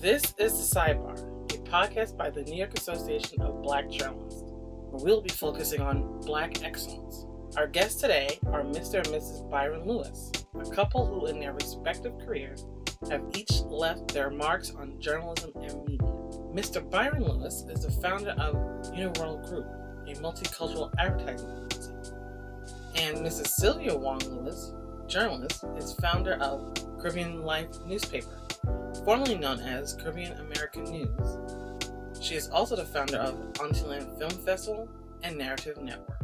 This is The Sidebar, a podcast by the New York Association of Black Journalists, where we'll be focusing on Black excellence. Our guests today are Mr. and Mrs. Byron Lewis, a couple who, in their respective careers, have each left their marks on journalism and media. Mr. Byron Lewis is the founder of Uniworld Group, a multicultural advertising agency. And Mrs. Sylvia Wong Lewis, journalist, is founder of Caribbean Life newspaper, formerly known as Caribbean American News. She is also the founder of Auntyland Film Festival and Narrative Network.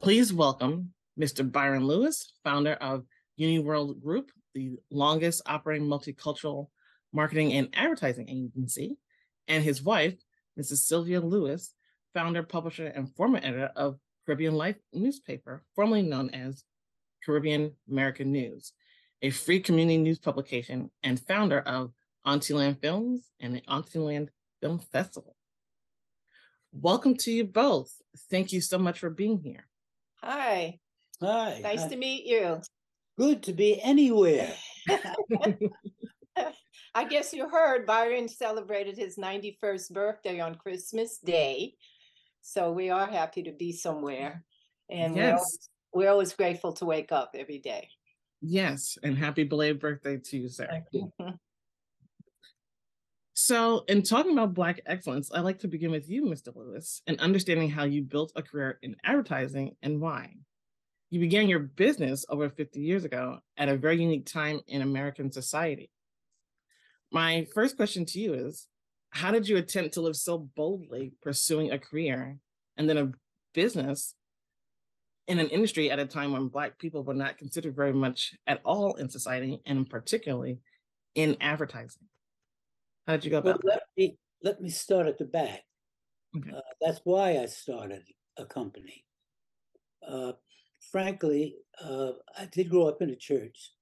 Please welcome Mr. Byron Lewis, founder of Uniworld Group, the longest operating multicultural marketing and advertising agency, and his wife, Mrs. Sylvia Lewis, founder, publisher, and former editor of Caribbean Life newspaper, formerly known as Caribbean American News, a free community news publication and founder of Auntyland Films and the Auntyland Film Festival. Welcome to you both. Thank you so much for being here. Hi, Hi. nice hi. to meet you. Good to be anywhere. I guess you heard Byron celebrated his 91st birthday on Christmas Day. So we are happy to be somewhere. And we're, Yes. always, we're always grateful to wake up every day. Yes, and happy belated birthday to you, sir. Mhm. So, in talking about Black excellence, I'd like to begin with you, Mr. Lewis, and understanding how you built a career in advertising and why. You began your business over 50 years ago at a very unique time in American society. My first question to you is How did you attempt to live so boldly pursuing a career and then a business in an industry at a time when Black people were not considered very much at all in society, and particularly in advertising? How did you go Well, about let me let me start at the back. Okay. Uh, that's why I started a company. Uh, frankly, uh, I did grow up in a church,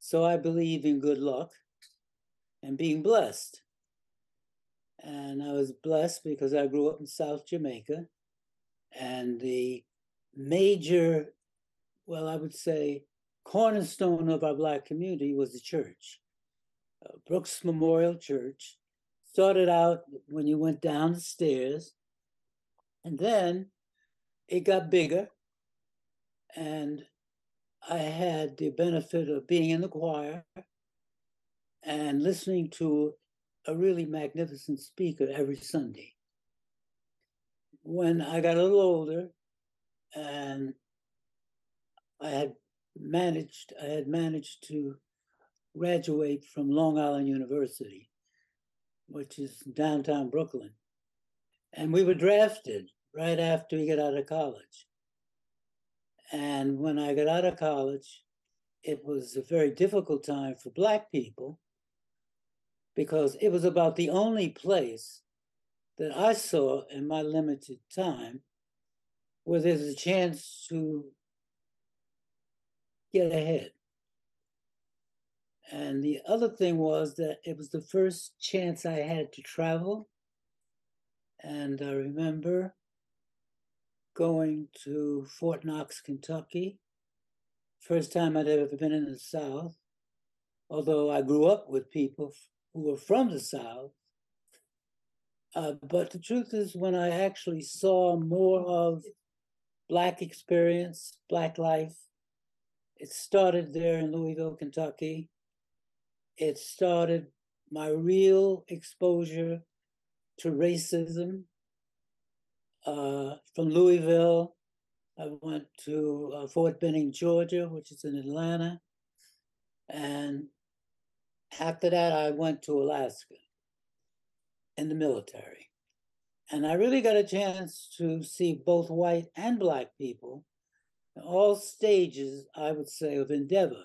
so I believe in good luck and being blessed. And I was blessed because I grew up in South Jamaica, and the major, well, I would say, cornerstone of our Black community was the church. uh, Brooks Memorial Church. Started out when you went down the stairs, and then it got bigger. And I had the benefit of being in the choir and listening to a really magnificent speaker every Sunday. When I got a little older and I had managed, I had managed to graduate from Long Island University, which is downtown Brooklyn. And we were drafted right after we got out of college. And when I got out of college, it was a very difficult time for Black people because it was about the only place that I saw in my limited time where there's a chance to get ahead. And the other thing was that it was the first chance I had to travel. And I remember going to Fort Knox, Kentucky. First time I'd ever been in the South, although I grew up with people who were from the South. Uh, but the truth is, when I actually saw more of Black experience, Black life, it started there in Louisville, Kentucky it started my real exposure to racism. Uh, from Louisville, I went to uh, Fort Benning, Georgia, which is in Atlanta. And after that, I went to Alaska in the military. And I really got a chance to see both white and Black people all stages, I would say, of endeavor.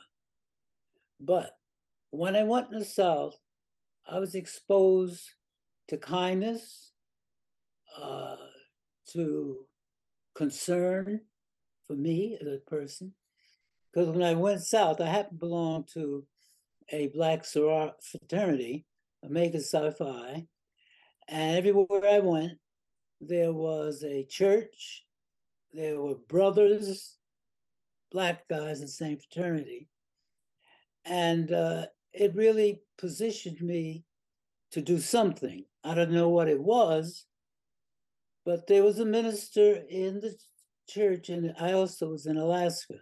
But when I went in the South, I was exposed to kindness, uh, to concern for me as a person. Because when I went south, I happened to belong to a black soror- fraternity, Omega Psi Phi, and everywhere I went, there was a church, there were brothers, black guys in the same fraternity, and uh, it really positioned me to do something. I don't know what it was, but there was a minister in the church, and I also was in Alaska.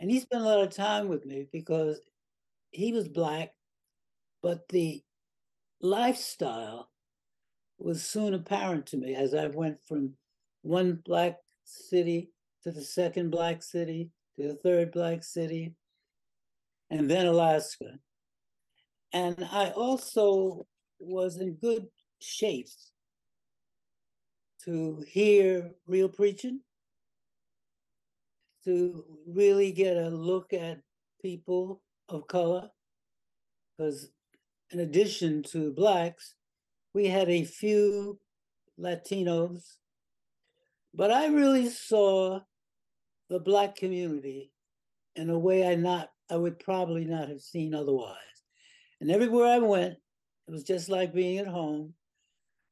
And he spent a lot of time with me because he was black, but the lifestyle was soon apparent to me as I went from one black city to the second black city to the third black city, and then Alaska. And I also was in good shape to hear real preaching, to really get a look at people of color, because in addition to blacks, we had a few Latinos, but I really saw the black community in a way I not I would probably not have seen otherwise. And everywhere I went, it was just like being at home.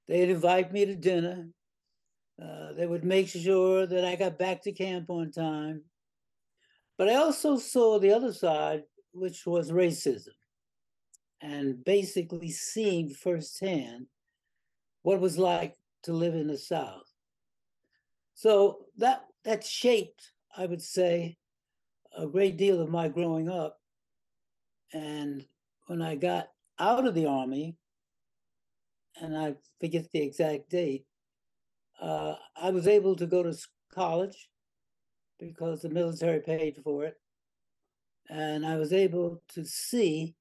They'd invite me to dinner. Uh, they would make sure that I got back to camp on time. But I also saw the other side, which was racism, and basically seeing firsthand what it was like to live in the South. So that that shaped, I would say, a great deal of my growing up. And when I got out of the army, and I forget the exact date, uh, I was able to go to college because the military paid for it. And I was able to see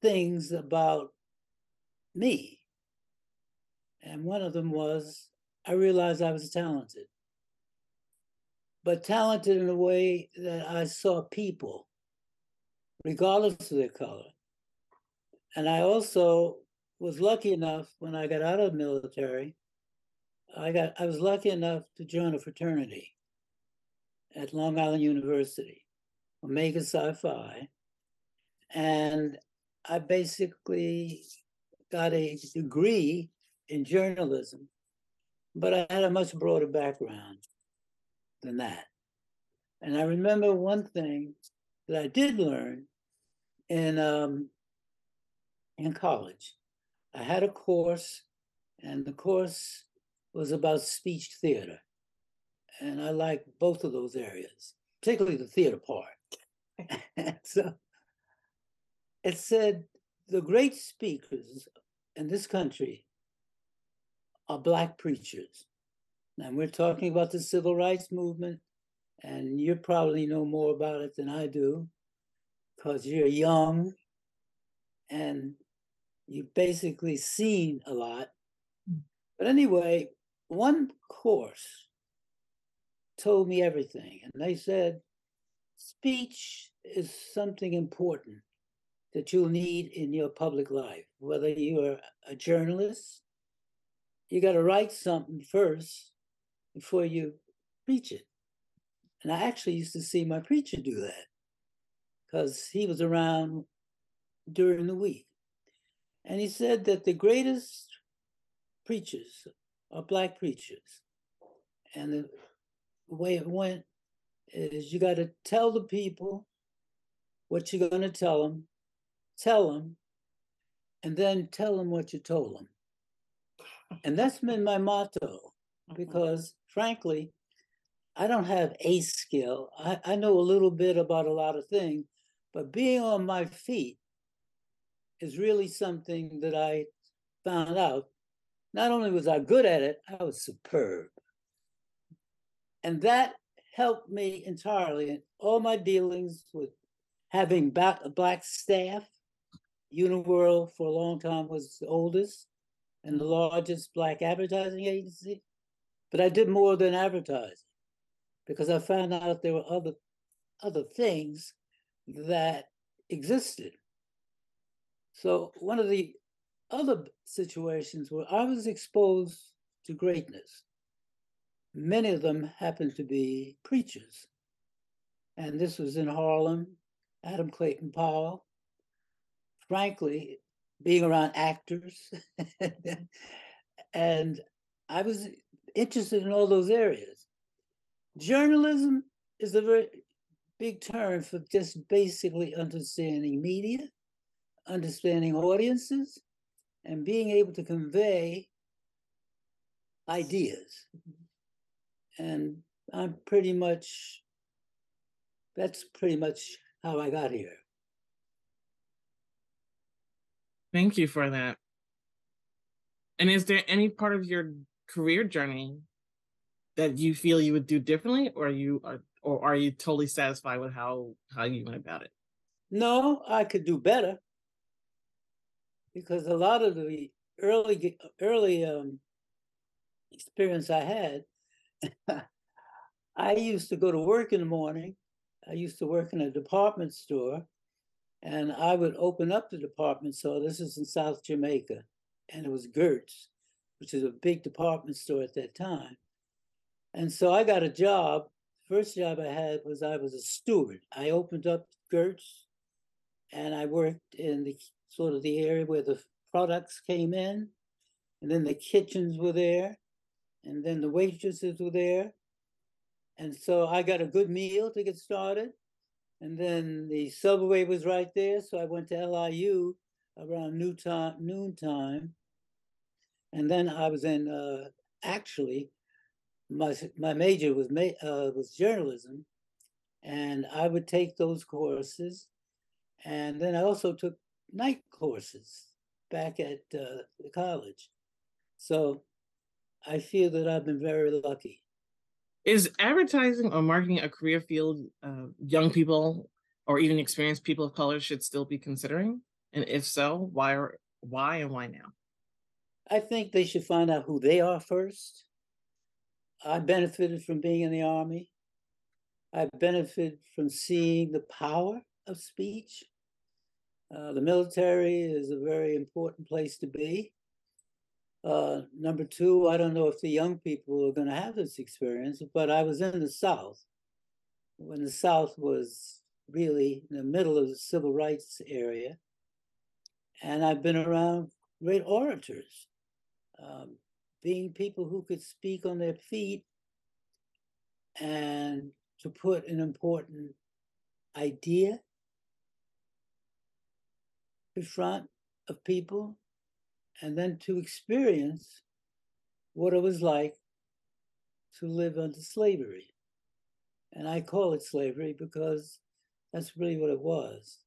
things about me. And one of them was I realized I was talented but talented in a way that I saw people, regardless of their color. And I also was lucky enough when I got out of the military, I got I was lucky enough to join a fraternity at Long Island University, Omega Psi Phi. And I basically got a degree in journalism, but I had a much broader background than that. And I remember one thing that I did learn in um, in college. I had a course, and the course was about speech theater, and I liked both of those areas, particularly the theater part. so it said the great speakers in this country are black preachers. And we're talking about the civil rights movement, and you probably know more about it than I do because you're young and you've basically seen a lot. But anyway, one course told me everything, and they said speech is something important that you'll need in your public life, whether you're a journalist, you got to write something first before you preach it. And I actually used to see my preacher do that because he was around during the week. And he said that the greatest preachers are black preachers. And the way it went is you got to tell the people what you're going to tell them, tell them, and then tell them what you told them. And that's been my motto mm-hmm. because frankly, I don't have a skill. I, I know a little bit about a lot of things, but being on my feet is really something that I found out. Not only was I good at it, I was superb. And that helped me entirely in all my dealings with having back, a black staff. Uniworld for a long time was the oldest and the largest black advertising agency. But I did more than advertising because I found out there were other other things that existed. So one of the other situations where I was exposed to greatness, many of them happened to be preachers. And this was in Harlem, Adam Clayton Powell. Frankly, being around actors. and I was interested in all those areas. Journalism is a very big term for just basically understanding media, understanding audiences, and being able to convey ideas. And I'm pretty much, that's pretty much how I got here. Thank you for that. And is there any part of your career journey that you feel you would do differently, or you are, or are you totally satisfied with how how you went about it? No, I could do better because a lot of the early early um, experience I had, I used to go to work in the morning. I used to work in a department store, and I would open up the department store. This is in South Jamaica, and it was Gertz, which is a big department store at that time. And so I got a job. First job I had was I was a steward. I opened up Gertz, and I worked in the sort of the area where the products came in, and then the kitchens were there, and then the waitresses were there. And so I got a good meal to get started. And then the subway was right there. So I went to LIU around noon time, noontime. And then I was in, uh, actually, my, my major was, ma- uh, was journalism. And I would take those courses. And then I also took night courses back at uh, the college. So I feel that I've been very lucky. Is advertising or marketing a career field uh, young people or even experienced people of color should still be considering? And if so, why or why and why now? I think they should find out who they are first. I benefited from being in the army. I benefited from seeing the power of speech. Uh, the military is a very important place to be. Uh, number two, I don't know if the young people are going to have this experience, but I was in the South when the South was really in the middle of the civil rights area. And I've been around great orators, um, being people who could speak on their feet and to put an important idea in front of people and then to experience what it was like to live under slavery. And I call it slavery because that's really what it was.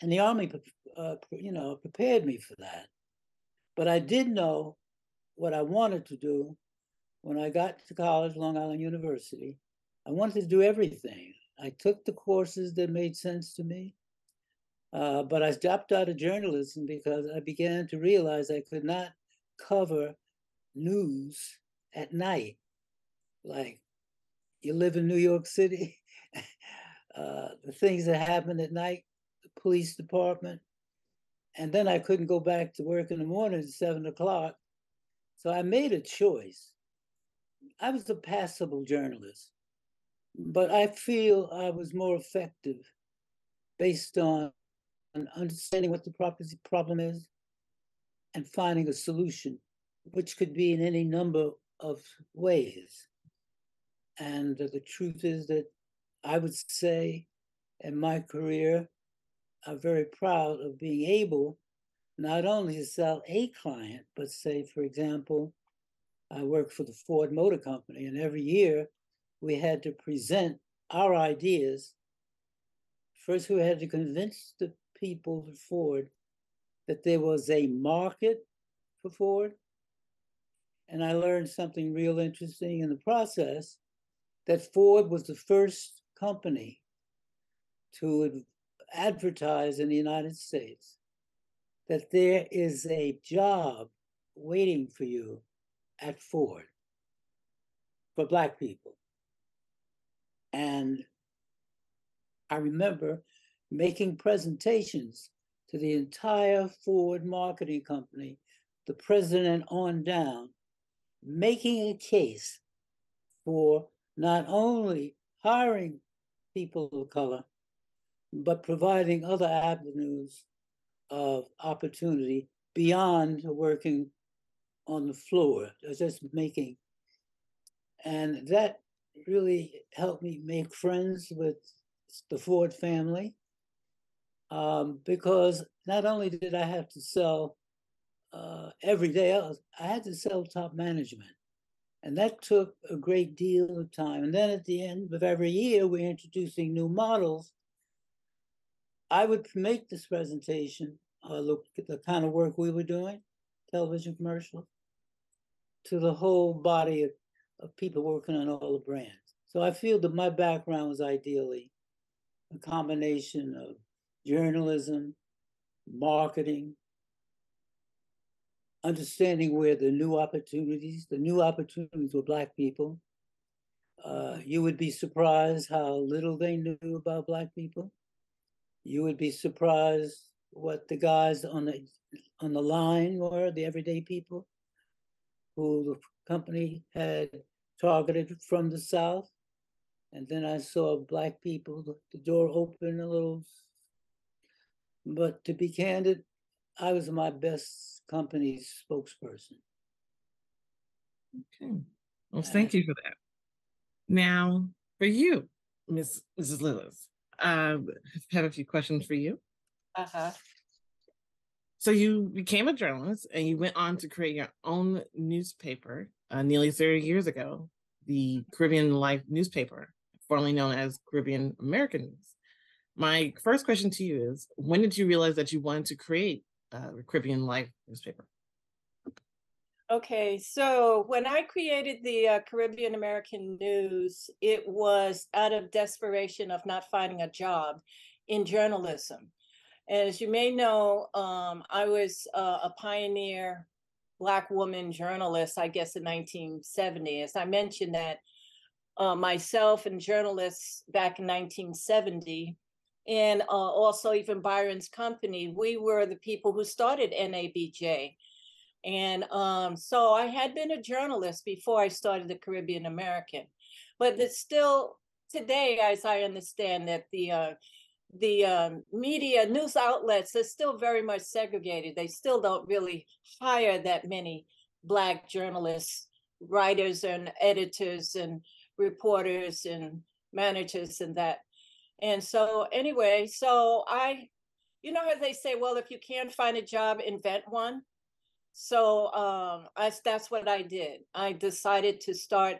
And the army, uh, you know, prepared me for that. But I did know what I wanted to do when I got to college, Long Island University. I wanted to do everything. I took the courses that made sense to me. Uh, but I dropped out of journalism because I began to realize I could not cover news at night. Like, you live in New York City, uh, the things that happen at night, the police department. And then I couldn't go back to work in the morning at seven o'clock. So I made a choice. I was a passable journalist, but I feel I was more effective based on and understanding what the problem is and finding a solution, which could be in any number of ways. And the truth is that I would say in my career, I'm very proud of being able not only to sell a client, but say, for example, I work for the Ford Motor Company, and every year we had to present our ideas. First, we had to convince the people for Ford that there was a market for Ford. And I learned something real interesting in the process that Ford was the first company to advertise in the United States that there is a job waiting for you at Ford for Black people. And I remember making presentations to the entire Ford marketing company, the president on down, making a case for not only hiring people of color, but providing other avenues of opportunity beyond working on the floor, just making. And that really helped me make friends with the Ford family um, because not only did I have to sell uh, every day else, I had to sell top management. And that took a great deal of time. And then at the end of every year, we're introducing new models. I would make this presentation, uh, look at the kind of work we were doing, television commercials, to the whole body of, of people working on all the brands. So I feel that my background was ideally a combination of journalism, marketing, understanding where the new opportunities, the new opportunities were Black people. Uh, you would be surprised how little they knew about Black people. You would be surprised what the guys on the on the line were, the everyday people who the company had targeted from the South. And then I saw Black people, the, door open a little. But to be candid, I was my best company's spokesperson. Okay. Well, thank you for that. Now, for you, Miss Mrs. Lewis, I have a few questions for you. Uh-huh. So you became a journalist and you went on to create your own newspaper uh, nearly 30 years ago, the Caribbean Life newspaper, formerly known as Caribbean American News. My first question to you is, when did you realize that you wanted to create a Caribbean Life newspaper? Okay, so when I created the uh, Caribbean American News, it was out of desperation of not finding a job in journalism. And As you may know, um, I was uh, a pioneer Black woman journalist, I guess, in 1970. As I mentioned that uh, myself and journalists back in 1970 and uh, also even Byron's company, we were the people who started NABJ. And um, so I had been a journalist before I started the Caribbean American, but it's still today, as I understand that the uh, the um, media news outlets are still very much segregated. They still don't really hire that many black journalists, writers, and editors, and reporters, and managers, and that. And so, anyway, so I, you know how they say, well, if you can't find a job, invent one. So um, I, that's what I did. I decided to start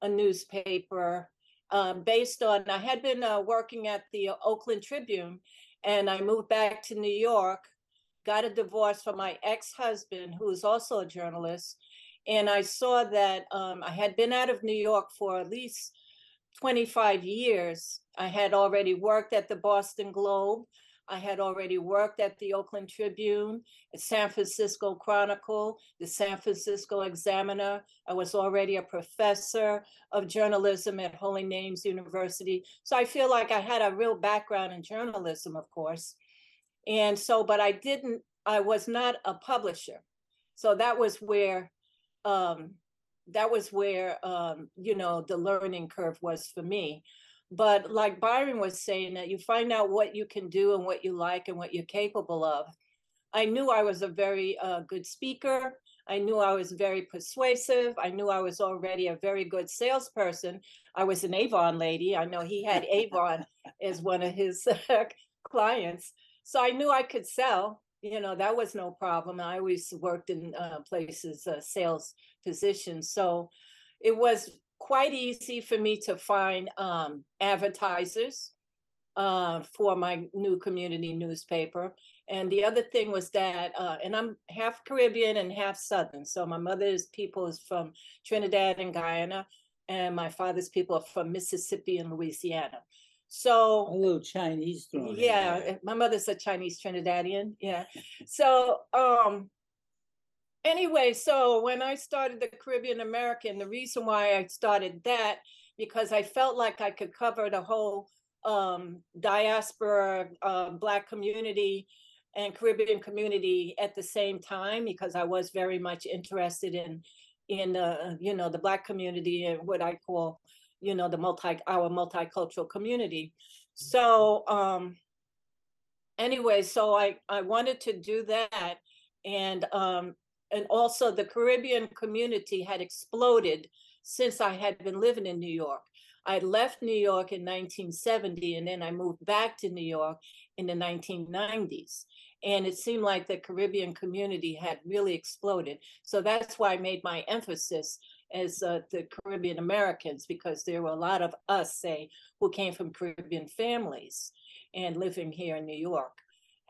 a newspaper um, based on, I had been uh, working at the Oakland Tribune and I moved back to New York, got a divorce from my ex husband, who was also a journalist. And I saw that um, I had been out of New York for at least 25 years. I had already worked at the Boston Globe. I had already worked at the Oakland Tribune, the San Francisco Chronicle, the San Francisco Examiner. I was already a professor of journalism at Holy Names University. So I feel like I had a real background in journalism, of course. And so, but I didn't, I was not a publisher. So that was where um, that was where um, you know the learning curve was for me. But like byron was saying that you find out what you can do and what you like and what you're capable of. I knew i was a very uh, good speaker. I knew i was very persuasive. I knew i was already a very good salesperson. I was an avon lady. I know he had avon as one of his clients. So i knew i could sell you know that was no problem. I always worked in uh, places uh, sales positions so it was quite easy for me to find um, advertisers uh, for my new community newspaper and the other thing was that uh, and i'm half caribbean and half southern so my mother's people is from trinidad and guyana and my father's people are from mississippi and louisiana so a little Chinese thrown Yeah, eh, my mother's a Chinese Trinidadian. Yeah. so um anyway, so when I started the Caribbean American, the reason why I started that because I felt like I could cover the whole um diaspora uh, black community and Caribbean community at the same time because I was very much interested in in uh, you know the black community and what I call you know the multi our multicultural community so um anyway so i i wanted to do that and um and also the caribbean community had exploded since i had been living in new york I left New York in 1970 and then I moved back to New York in the 1990s. And it seemed like the Caribbean community had really exploded. So that's why I made my emphasis as uh, the Caribbean Americans, because there were a lot of us, say, who came from Caribbean families and living here in New York.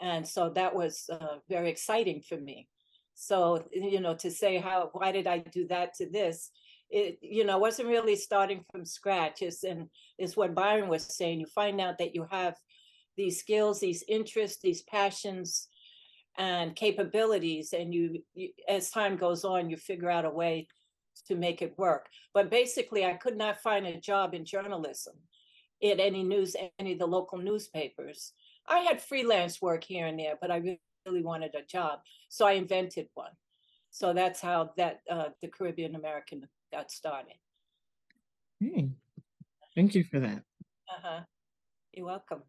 And so that was uh, very exciting for me. So, you know, to say how, why did I do that to this? It, you know, wasn't really starting from scratch. It's, and it's what Byron was saying. You find out that you have these skills, these interests, these passions, and capabilities, and you, you as time goes on, you figure out a way to make it work. But basically, I could not find a job in journalism at any news, any of the local newspapers. I had freelance work here and there, but I really wanted a job, so I invented one. So that's how that uh, the Caribbean American got started. Hey, thank you for that. Uh huh. You're welcome.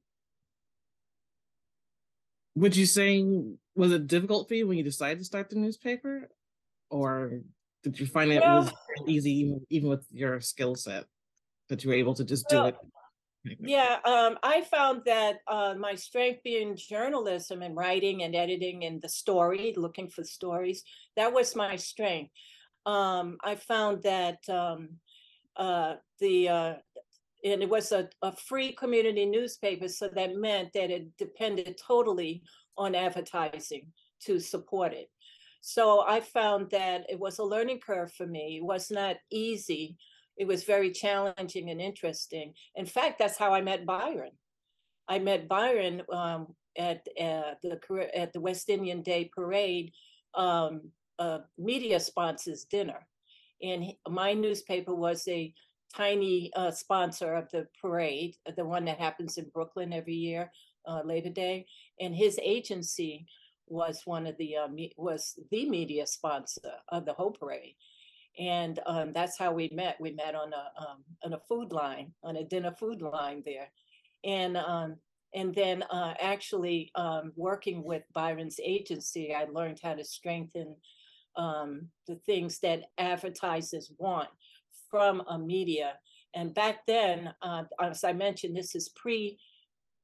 Would you say was it difficult for you when you decided to start the newspaper, or did you find it was easy even, even with your skill set that you were able to just do well, it? Yeah, um, I found that uh, my strength being journalism and writing and editing and the story, looking for stories, that was my strength. Um, I found that um, uh, the uh, and it was a, a free community newspaper, so that meant that it depended totally on advertising to support it. So I found that it was a learning curve for me. It was not easy it was very challenging and interesting. In fact, that's how I met Byron. I met Byron um, at the at the West Indian Day Parade um, uh, media sponsors dinner, and he, my newspaper was a tiny uh, sponsor of the parade, the one that happens in Brooklyn every year, uh, Labor Day, and his agency was one of the uh, was the media sponsor of the whole parade and um, that's how we met. We met on a um, on a food line, on a dinner food line there, and um, and then uh, actually um, working with Byron's agency, I learned how to strengthen um, the things that advertisers want from a media. And back then, uh, as I mentioned, this is pre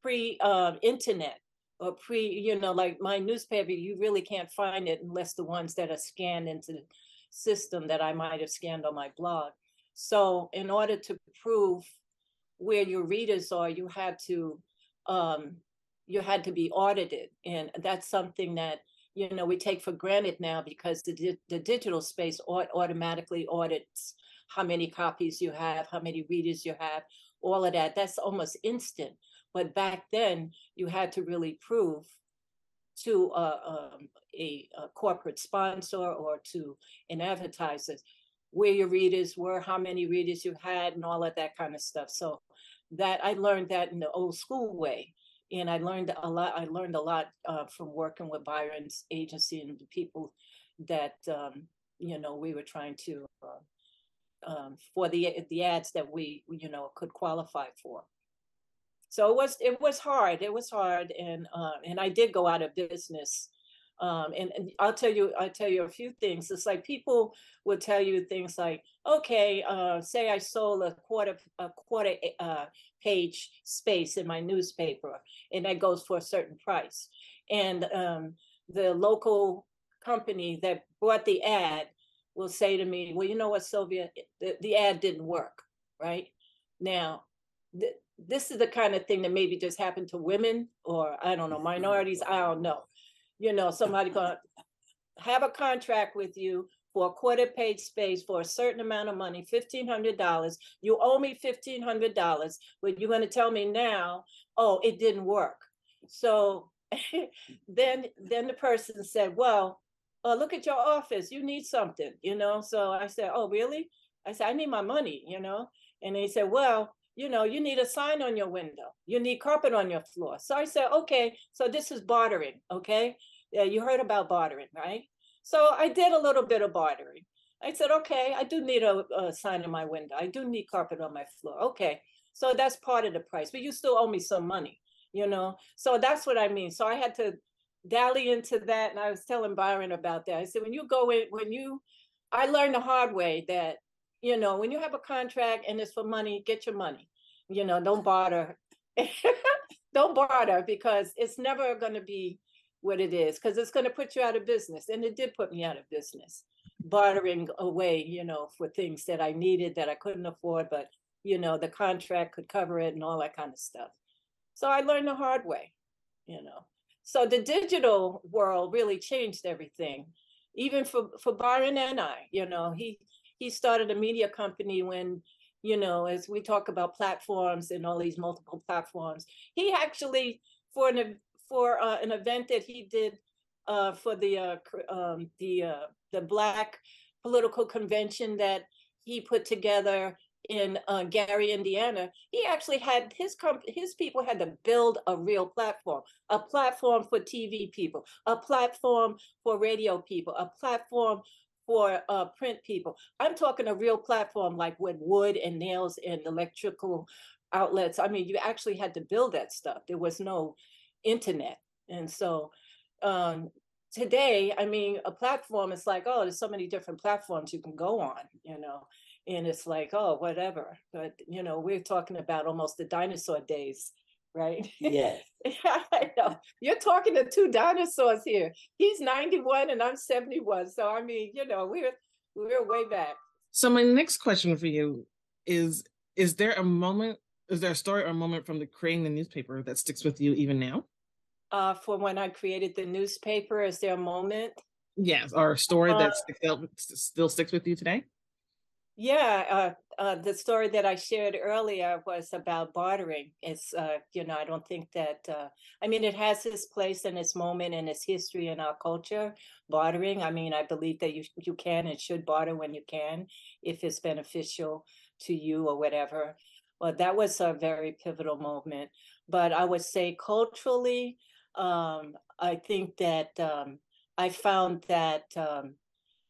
pre uh, internet or pre, you know, like my newspaper. You really can't find it unless the ones that are scanned into the system that I might have scanned on my blog. So in order to prove where your readers are, you had to um, you had to be audited, and that's something that you know we take for granted now because the the digital space automatically audits how many copies you have, how many readers you have, all of that. That's almost instant. But back then, you had to really prove to a, um, a, a, corporate sponsor or to an advertiser where your readers were, how many readers you had, and all of that kind of stuff. So that I learned that in the old school way. And I learned a lot. I learned a lot uh, from working with Byron's agency and the people that um, you know we were trying to uh, um, for the the ads that we you know could qualify for so it was it was hard it was hard and uh, and i did go out of business um, and, and, i'll tell you i'll tell you a few things it's like people would tell you things like okay uh, say i sold a quarter a quarter uh, page space in my newspaper and that goes for a certain price and um, the local company that bought the ad will say to me well you know what sylvia the, the ad didn't work right? Now this is the kind of thing that maybe just happened to women or I don't know, minorities. I don't know. You know, somebody gonna have a contract with you for a quarter page space for a certain amount of money, fifteen hundred dollars. You owe me fifteen hundred dollars, but you're gonna tell me now, oh, it didn't work. So then then the person said, Well, uh, look at your office, you need something, you know. So I said, Oh, really? I said, I need my money, you know. And they said, Well, you know, you need a sign on your window. You need carpet on your floor. So I said, okay, so this is bartering. Okay. Yeah, you heard about bartering, right? So I did a little bit of bartering. I said, okay, I do need a, a sign on my window. I do need carpet on my floor. Okay. So that's part of the price, but you still owe me some money, you know? So that's what I mean. So I had to dally into that. And I was telling Byron about that. I said, when you go in, when you, I learned the hard way that you know, when you have a contract and it's for money, get your money. You know, don't barter. don't barter because it's never going to be what it is because it's going to put you out of business. And it did put me out of business, bartering away, you know, for things that I needed that I couldn't afford, but, you know, the contract could cover it and all that kind of stuff. So I learned the hard way, you know. So the digital world really changed everything, even for, for Byron and I, you know, he, he started a media company when you know, as we talk about platforms and all these multiple platforms, he actually for an for uh, an event that he did uh, for the uh, um, the uh, the Black political convention that he put together in uh, Gary, Indiana, he actually had his comp- his people had to build a real platform, a platform for TV people, a platform for radio people, a platform for uh, print people. I'm talking a real platform like with wood and nails and electrical outlets. I mean, you actually had to build that stuff. There was no internet. And so um, today, I mean, a platform is like, oh, there's so many different platforms you can go on, you know, and it's like, oh, whatever. But, you know, we're talking about almost the dinosaur days right? Yes. I know. You're talking to two dinosaurs here. He's 91 and I'm 71. So I mean, you know, we're we're way back. So my next question for you is is there a moment is there a story or a moment from the creating the newspaper that sticks with you even now? Uh for when I created the newspaper, is there a moment? Yes, or a story uh, that sticks out, still sticks with you today? Yeah, uh, uh, the story that I shared earlier was about bartering. It's, uh, you know, I don't think that, uh, I mean, it has its place and its moment and its history in our culture, bartering. I mean, I believe that you, you can and should barter when you can, if it's beneficial to you or whatever. Well, that was a very pivotal moment. But I would say culturally, um, I think that um, I found that um,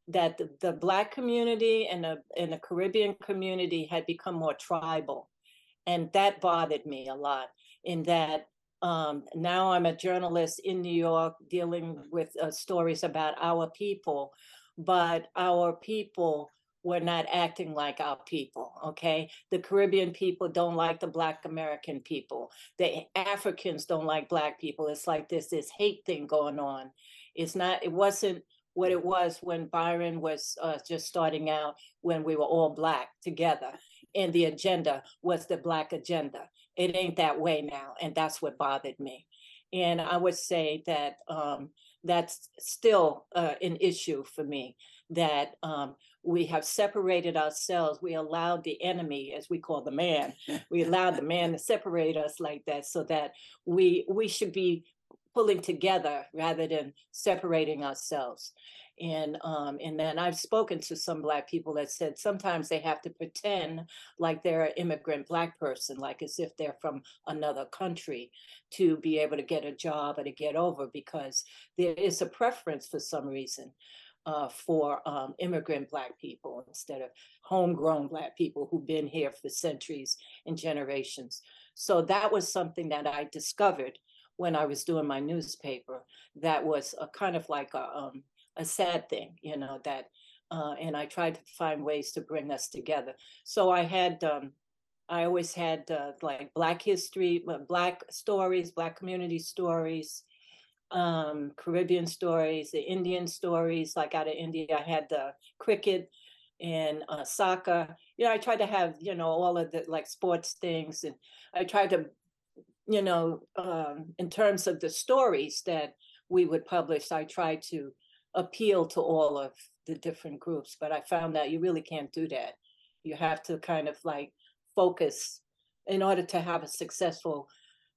that the, the black community and the and the Caribbean community had become more tribal, and that bothered me a lot. In that um, now I'm a journalist in New York dealing with uh, stories about our people, but our people were not acting like our people. Okay, the Caribbean people don't like the Black American people. The Africans don't like Black people. It's like this this hate thing going on. It's not. It wasn't what it was when Byron was uh, just starting out, when we were all Black together. And the agenda was the Black agenda. It ain't that way now. And that's what bothered me. And I would say that um, that's still uh, an issue for me that um, we have separated ourselves. We allowed the enemy, as we call the man, we allowed the man to separate us like that so that we we should be pulling together rather than separating ourselves. And um, and then I've spoken to some black people that said sometimes they have to pretend like they're an immigrant black person, like as if they're from another country, to be able to get a job or to get over, because there is a preference for some reason uh, for um, immigrant Black people instead of homegrown Black people who've been here for centuries and generations. So that was something that I discovered when I was doing my newspaper. That was a kind of like a um, a sad thing, you know. That uh, and I tried to find ways to bring us together. So I had. Um, I always had uh, like Black history, uh, Black stories, Black community stories, um, Caribbean stories, the Indian stories. Like out of India, I had the cricket and uh, soccer. You know, I tried to have you know all of the like sports things, and I tried to you know, um, in terms of the stories that we would publish, I tried to appeal to all of the different groups, but I found that you really can't do that. You have to kind of like focus in order to have a successful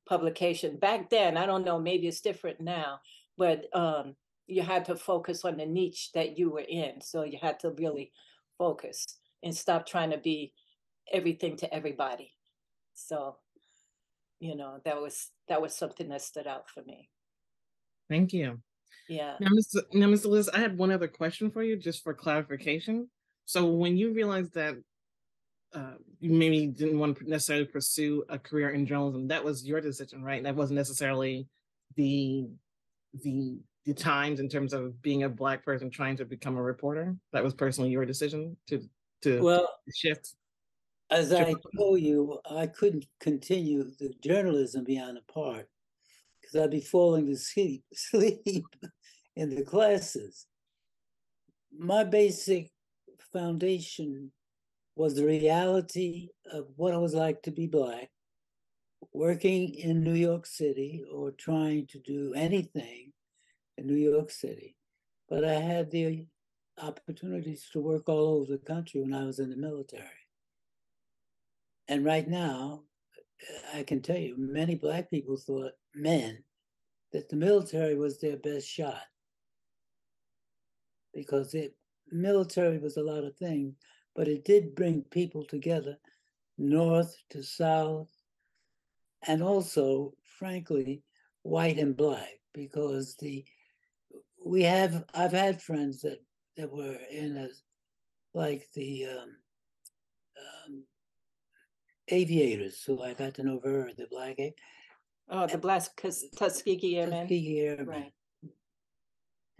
publication. Back then, I don't know, maybe it's different now, but um, you had to focus on the niche that you were in. So you had to really focus and stop trying to be everything to everybody. So you know that was that was something that stood out for me. Thank you. Yeah. Now mr now liz i had one other question for you just for clarification. So when you realized that uh, you maybe didn't want to necessarily pursue a career in journalism that was your decision right? That wasn't necessarily the the the times in terms of being a black person trying to become a reporter? That was personally your decision to to Well, shift? As I told you, I couldn't continue the journalism beyond a part because I'd be falling to sleep, sleep in the classes. My basic foundation was the reality of what it was like to be black, working in New York City or trying to do anything in New York City. But I had the opportunities to work all over the country when I was in the military. And right now, I can tell you, many black people thought, men, that the military was their best shot. Because the military was a lot of things, but it did bring people together, north to south, and also, frankly, white and black, because the we have I've had friends that that were in a like the um, um, aviators who I got to know very the black a- Oh, the Black Tuskegee Airmen. Tuskegee Airmen. Right.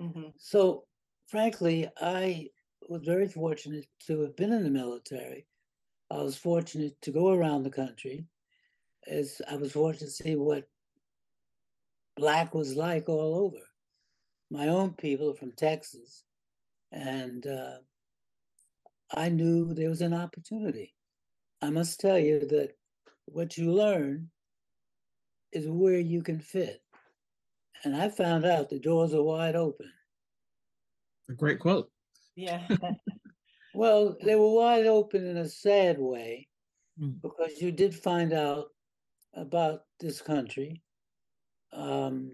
Mhm. So, frankly, I was very fortunate to have been in the military. I was fortunate to go around the country, as I was fortunate to see what black was like all over. My own people from Texas, and uh, I knew there was an opportunity. I must tell you that what you learn is where you can fit. And I found out the doors are wide open. A great quote. Yeah. Well, they were wide open in a sad way Mm. because you did find out about this country. Um,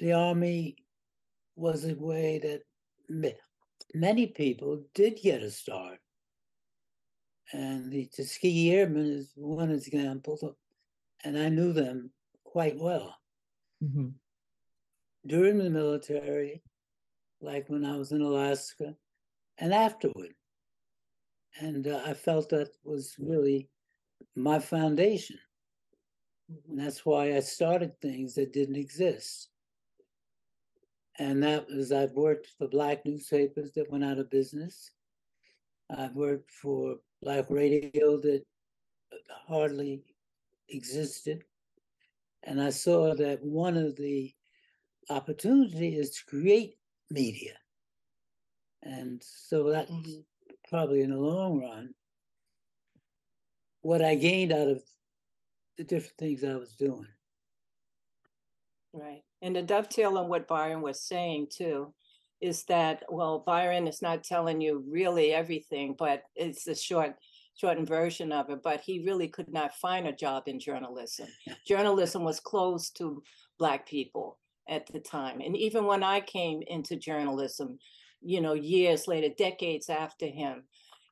the army was a way that many people did get a start. And the Tuskegee Airmen is one example, and I knew them quite well Mhm. during the military, like when I was in Alaska, and afterward. And uh, I felt that was really my foundation. And that's why I started things that didn't exist. And that was, I've worked for black newspapers that went out of business. I've worked for black radio that hardly existed. And I saw that one of the opportunity is to create media. And so that's Mhm. probably in the long run what I gained out of the different things I was doing. Right. And to dovetail on what Byron was saying too, is that, well, Byron is not telling you really everything, but it's the short, shortened version of it, but he really could not find a job in journalism. Journalism was closed to Black people at the time. And even when I came into journalism, you know, years later, decades after him,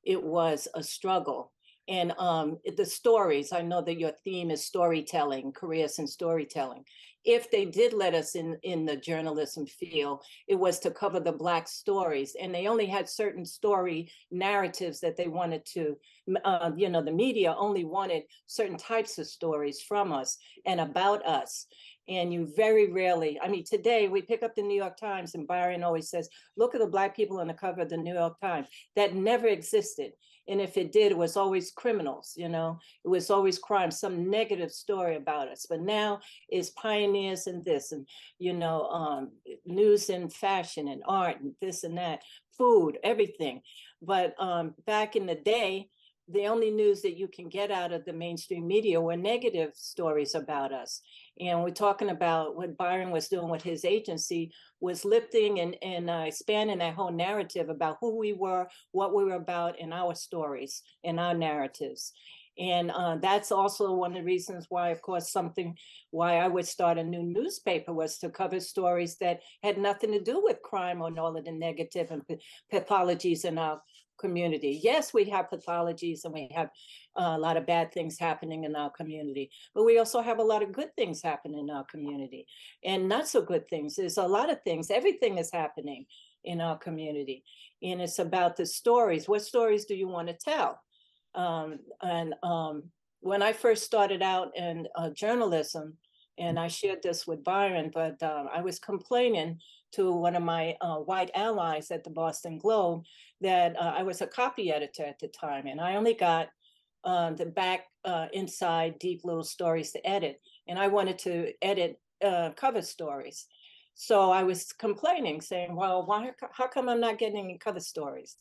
it was a struggle. And um, the stories, I know that your theme is storytelling, careers in storytelling. If they did let us in in the journalism field it was to cover the black stories and they only had certain story narratives that they wanted to uh, you know the media only wanted certain types of stories from us and about us. And you very rarely i mean today we pick up the new york times and byron always says look at the black people on the cover of the new york times. That never existed and if it did it was always criminals you know? It was always crime some negative story about us. But now is pioneers in this and you know um news and fashion and art and this and that food everything. But um back in the day the only news that you can get out of the mainstream media were negative stories about us. And we're talking about what byron was doing with his agency was lifting and, and uh, expanding that whole narrative about who we were what we were about in our stories and our narratives. And uh, that's also one of the reasons why of course something why I would start a new newspaper was to cover stories that had nothing to do with crime or all of the negative and pathologies in our community. Yes, we have pathologies and we have uh, a lot of bad things happening in our community, but we also have a lot of good things happening in our community and not so good things. There's a lot of things, everything is happening in our community. And it's about the stories. What stories do you want to tell? Um, and um, when I first started out in uh, journalism, and I shared this with Byron, but uh, I was complaining to one of my uh, white allies at the Boston Globe that uh, I was a copy editor at the time, and I only got uh, the back uh, inside deep little stories to edit, and I wanted to edit uh, cover stories. So I was complaining, saying, "Well, why? How come I'm not getting any cover stories?"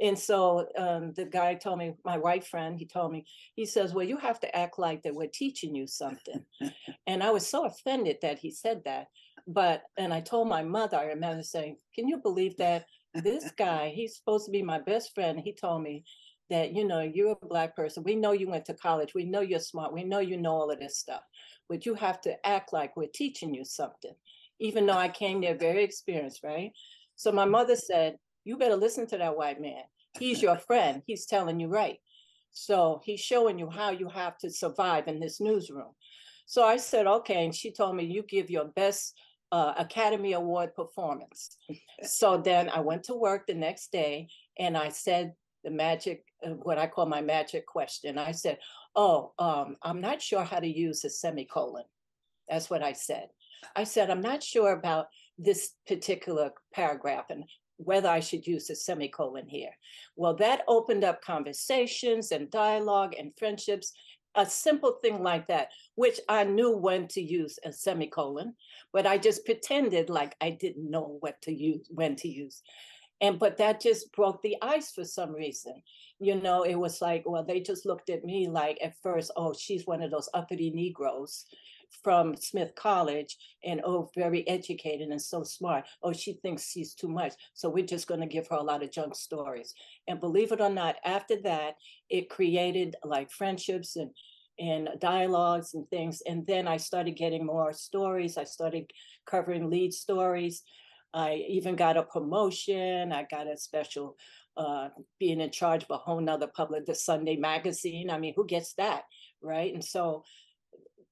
And so um, the guy told me, my white friend, he told me, he says, Well, you have to act like that we're teaching you something. and I was so offended that he said that. But, and I told my mother, I remember saying, Can you believe that this guy, he's supposed to be my best friend. He told me that, you know, you're a Black person. We know you went to college. We know you're smart. We know you know all of this stuff. But you have to act like we're teaching you something, even though I came there very experienced, right? So my mother said, you better listen to that white man. He's your friend. He's telling you right. So he's showing you how you have to survive in this newsroom. So I said, okay. And she told me, you give your best uh, Academy Award performance. so then I went to work the next day and I said the magic, uh, what I call my magic question. I said, oh, um, I'm not sure how to use a semicolon. That's what I said. I said, I'm not sure about this particular paragraph. And whether I should use a semicolon here. Well, that opened up conversations and dialogue and friendships, a simple thing like that, which I knew when to use a semicolon, but I just pretended like I didn't know what to use, when to use. And but that just broke the ice for some reason. You know, it was like, well, they just looked at me like at first, oh, she's one of those uppity Negroes from Smith College and oh, very educated and so smart. Oh, she thinks she's too much. So we're just going to give her a lot of junk stories. And believe it or not, after that, it created like friendships and and dialogues and things. And then I started getting more stories. I started covering lead stories. I even got a promotion. I got a special uh, being in charge of a whole nother public, the Sunday magazine. I mean, who gets that? Right. And so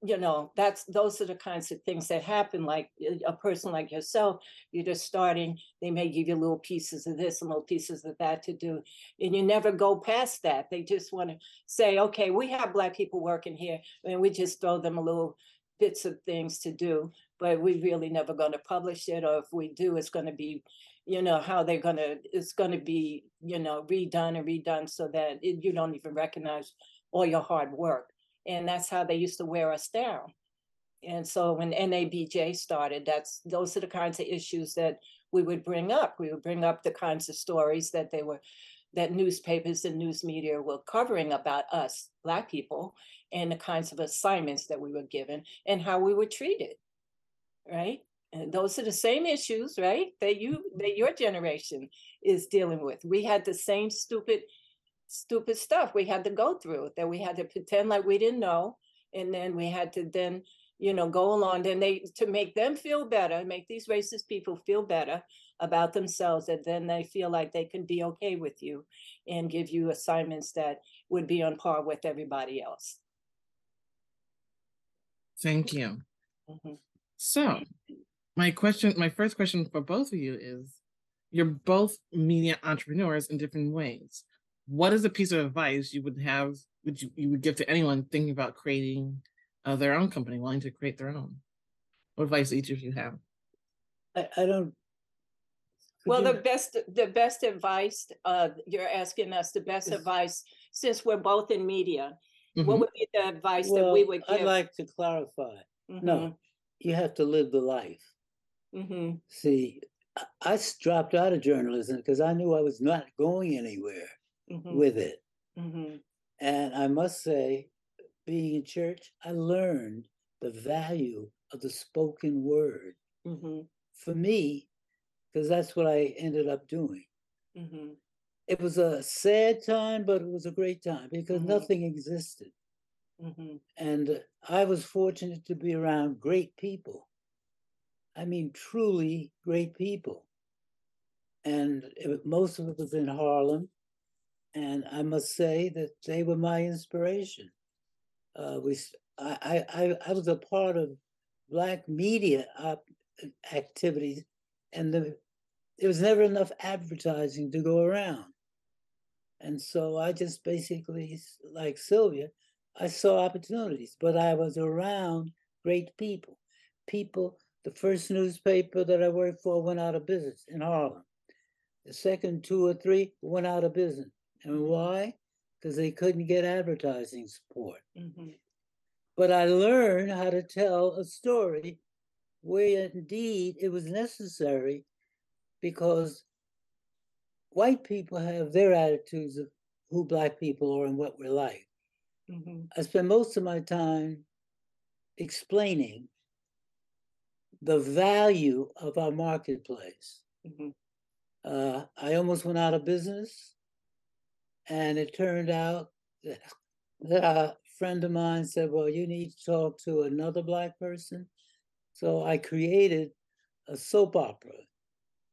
you know that's those are the kinds of things that happen like a person like yourself you're just starting they may give you little pieces of this and little pieces of that to do and you never go past that. They just want to say okay we have black people working here and we just throw them a little bits of things to do but we really never going to publish it or if we do it's going to be you know how they're going to it's going to be you know redone and redone so that it, you don't even recognize all your hard work and that's how they used to wear us down. And so when NABJ started, that's those are the kinds of issues that we would bring up. We would bring up the kinds of stories that they were that newspapers and news media were covering about us, Black people, and the kinds of assignments that we were given and how we were treated. Right? And those are the same issues, right? That you that your generation is dealing with. We had the same stupid stupid stuff we had to go through that we had to pretend like we didn't know and then we had to then you know go along then they to make them feel better make these racist people feel better about themselves and then they feel like they can be okay with you and give you assignments that would be on par with everybody else. Thank you. Mm-hmm. so my question my first question for both of you is you're both media entrepreneurs in different ways what is a piece of advice you would have would you, you would give to anyone thinking about creating uh, their own company wanting to create their own what advice each of you have i, I don't well the best the best advice uh, you're asking us the best advice since we're both in media mm-hmm. what would be the advice well, that we would give i'd like to clarify mm-hmm. no you have to live the life mm-hmm. see I dropped out of journalism because I knew I was not going anywhere mm-hmm. with it. Mm-hmm. And I must say, being in church, I learned the value of the spoken word mm-hmm. for me, because that's what I ended up doing. Mm-hmm. It was a sad time, but it was a great time because mm-hmm. nothing existed. Mm-hmm. And I was fortunate to be around great people. I mean, truly great people. And it, most of it was in Harlem. And I must say that they were my inspiration. Uh, we, I, I, I was a part of Black media op- activities, and the, there was never enough advertising to go around. And so I just basically, like Sylvia, I saw opportunities, but I was around great people, people The first newspaper that I worked for went out of business in Harlem. The second two or three went out of business. And why? Because they couldn't get advertising support. Mhm. But I learned how to tell a story where indeed it was necessary because white people have their attitudes of who black people are and what we're like. Mhm. I spend most of my time explaining the value of our marketplace. Mhm. Uh, I almost went out of business, and it turned out that, a friend of mine said, "Well, you need to talk to another black person." So I created a soap opera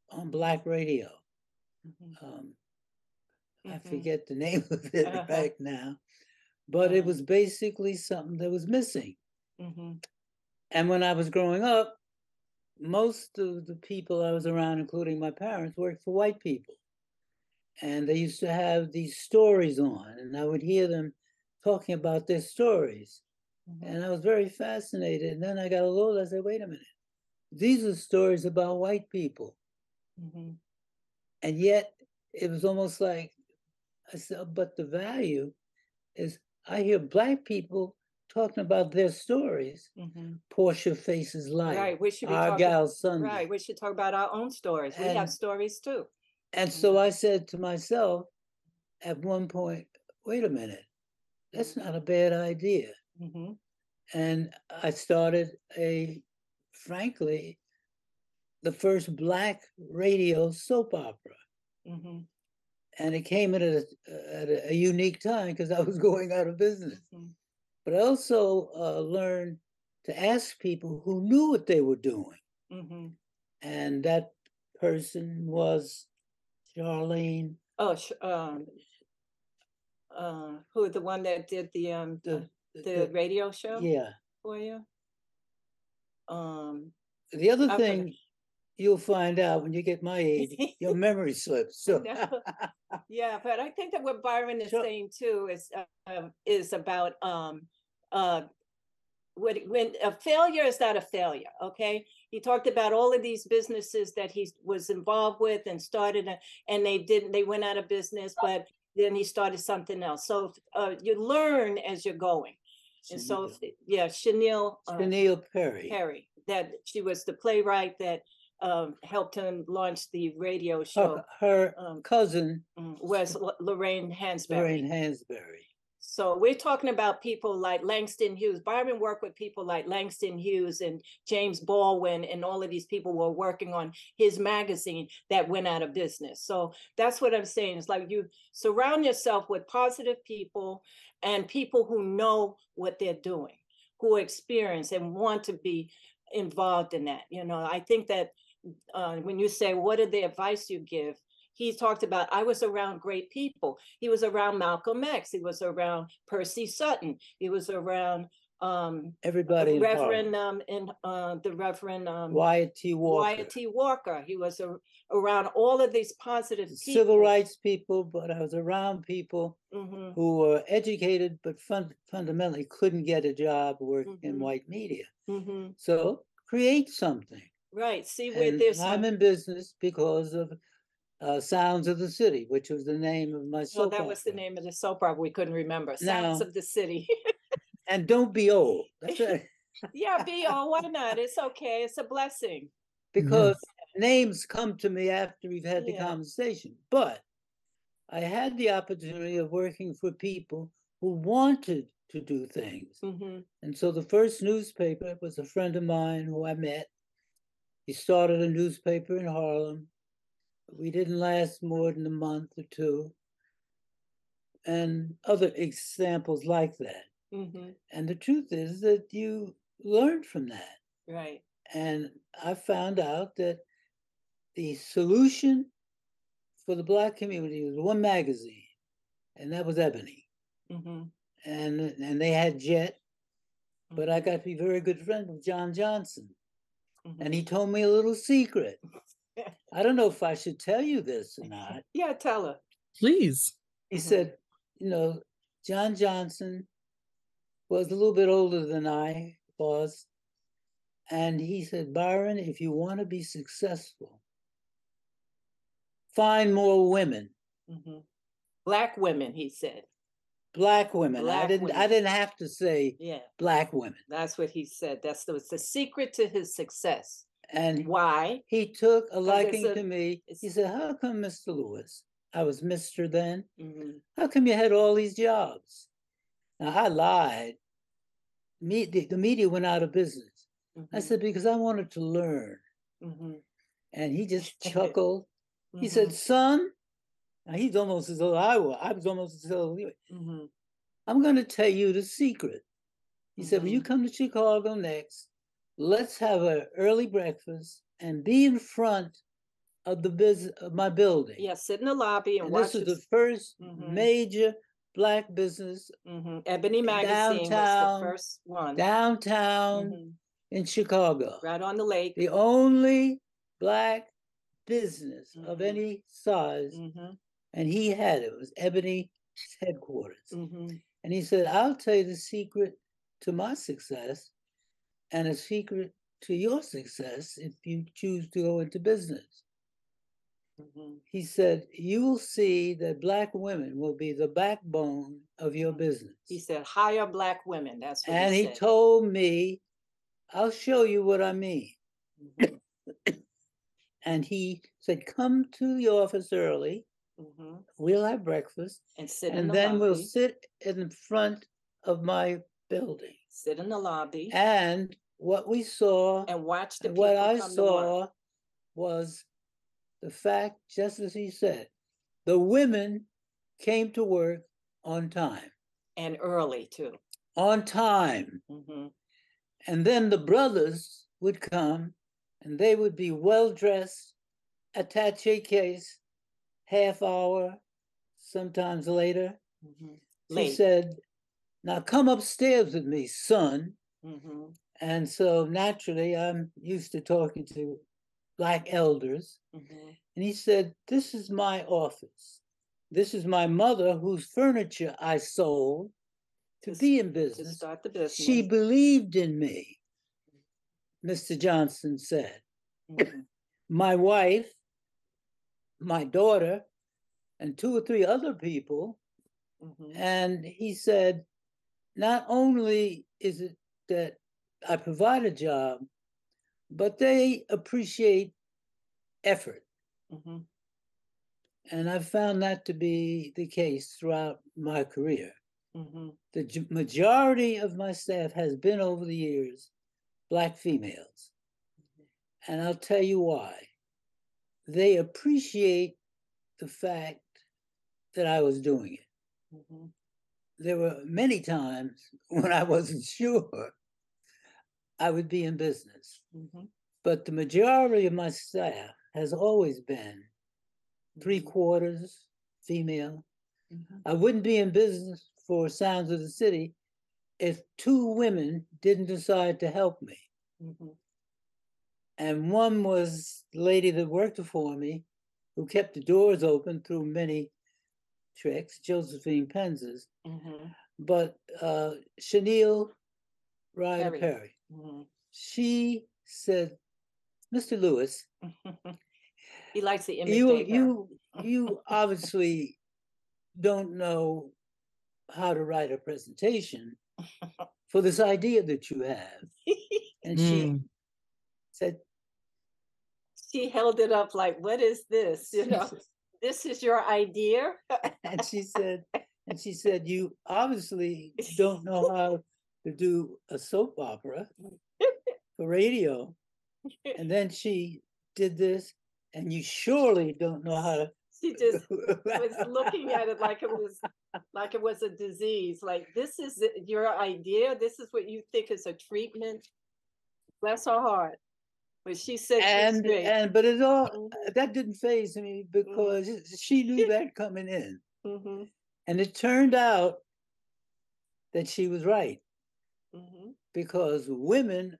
on black radio. Mhm. Um, I Mhm. forget the name of it Uh-huh. right now, but it Uh-huh. was basically something that was missing. Mhm. And when I was growing up, most of the people I was around, including my parents, worked for white people. And they used to have these stories on, and I would hear them talking about their stories. Mhm. And I was very fascinated. And then I got a little, I said, wait a minute, these are stories about white people. Mhm. And yet it was almost like, I said, "Oh, but the value is I hear black people talking about their stories. Mhm. Portia Faces Life. Right, we should be talking, Our Gal Sunday. right, we should talk about our own stories. We have stories too. And so I said to myself at one point, wait a minute, that's not a bad idea. Mhm. And I started a, frankly, the first black radio soap opera. Mhm. And it came at a, at a, unique time because I was going out of business. Mhm. But I also uh, learned to ask people who knew what they were doing. Mhm. And that person was Charlene, Oh, sh- um, uh, who, the one that did the, um, the, the radio show yeah. for you? Um, The other gonna- thing you'll find out when you get my age, your memory slips. So No. yeah, but I think that what Byron is saying too is, uh, um, is about, um, uh, when, when a failure is not a failure, okay? He talked about all of these businesses that he was involved with and started, and they didn't, they went out of business, but then he started something else. So, uh, you learn as you're going. And so, yeah, Shauneille. uh, Shauneille Perry. Perry, that she was the playwright that um, helped him launch the radio show. her Um, cousin, mm, was Lorraine Hansberry. Lorraine Hansberry. So we're talking about people like Langston Hughes. Byron worked with people like Langston Hughes and James Baldwin, and all of these people were working on his magazine that went out of business. So that's what I'm saying. It's like you surround yourself with positive people and people who know what they're doing, who experience and want to be involved in that. You know, I think that uh, when you say, what are the advice you give? He talked about, I was around great people. He was around Malcolm X. He was around Percy Sutton. He was around um, Everybody in Reverend, um, in uh, the Reverend um, Wyatt T. Walker. Wyatt T. Walker. He was a, around all of these positive people. Civil rights people, but I was around people Mhm, who were educated, but fun- fundamentally couldn't get a job working in Mhm. white media. mhm. So create something. Right. See where And there's I'm in business because of uh, Sounds of the City, which was the name of my well, soap that was the opera. name of the soap opera. We couldn't remember. Sounds No. of the City. And don't be old. That's right. yeah, be oh, why not? It's okay. It's a blessing. because names come to me after we've had the Yeah. conversation. But I had the opportunity of working for people who wanted to do things. hmm And so the first newspaper was a friend of mine who I met. He started a newspaper in Harlem. We didn't last more than a month or two. And other examples like that. hmm And the truth is that you learn from that. Right. And I found out that the solution for the black community was one magazine, and that was Ebony. hmm And and they had Jet, but I got to be very good friends with John Johnson. And he told me a little secret. I don't know if I should tell you this or not. Yeah, tell her. Please. He Mhm. said, you know, John Johnson was a little bit older than I was. And he said, Byron, if you want to be successful, find more women, Mhm. Black women, he said. black women. I didn't I didn't have to say Yeah, black women. that's what he said. That's the, it's the secret to his success. And Why? he took a liking a- to me. He said, How come, Mr. Lewis? I was Mr. then. Mhm, How come you had all these jobs? Now I lied. Me, the, the media went out of business. I mhm, said, because I wanted to learn. mhm, And he just chuckled. He said, son, now he's almost as old as I was. I was almost as old. as you. mhm, I'm going to tell you the secret. He said, when you Mhm. come to Chicago next, let's have an early breakfast and be in front of the business of my building. Yeah, sit in the lobby and And watch this is the his- first Mhm. major black business mhm. Ebony Magazine was the first one. downtown Mhm, in Chicago. Right on the lake. The only black business of Mhm. any size, Mhm, and he had it. It was Ebony headquarters. mhm, And he said, I'll tell you the secret to my success and a secret to your success if you choose to go into business. mhm, He said, You will see that black women will be the backbone of your business. He said, hire black women. That's what and he he told me, I'll show you what I mean. Mhm, And he said, Come to the office early, mhm. we'll have breakfast, And sit in and the then we'll sit in front of my building. Sit in the lobby And what we saw and watch the And people what I come to work. saw was the fact, just as he said, the women came to work on time, And early too. on time. Mhm, And then the brothers would come and they would be well dressed, attache case, half hour, sometimes later. mhm. She Late. said, Now come upstairs with me, son. Mhm, And so naturally, I'm used to talking to black elders. mhm, And he said, This is my office. This is my mother whose furniture I sold to be in To start the business. She believed in me, Mr. Johnson said. Mhm, My wife, my daughter, and two or three other people. mhm, And he said, Not only is it that I provide a job, but they appreciate effort. mhm, And I've found that to be the case throughout my career. mhm, The j- majority of my staff has been over the years Black females. And I'll tell you why. They appreciate the fact that I was doing it. mhm, There were many times when I wasn't sure I would be in business. mhm, But the majority of my staff has always been three mhm, quarters female. mhm. I wouldn't be in business for Sounds of the City if two women didn't decide to help me. Mhm, And one was the lady that worked for me, who kept the doors open through many tricks, Josephine Penzas. mhm, But uh, Shauneille Ryder Perry. Perry, mhm. she said, Mr. Lewis, He likes the imitate you her. you you obviously don't know how to write a presentation for this idea that you have. And she Mm. said, she held it up like, "What is this? You know, this is your idea." and she said, and she said, you obviously don't know how to do a soap opera for radio. And then she did this, and you surely don't know how to. she just was looking at it like it was like it was a disease. Like this is your idea. This is what you think is a treatment. Bless her heart. But she said and and but it all Mhm. that didn't phase me because she knew that coming in, Mhm, and it turned out that she was right mhm, because women,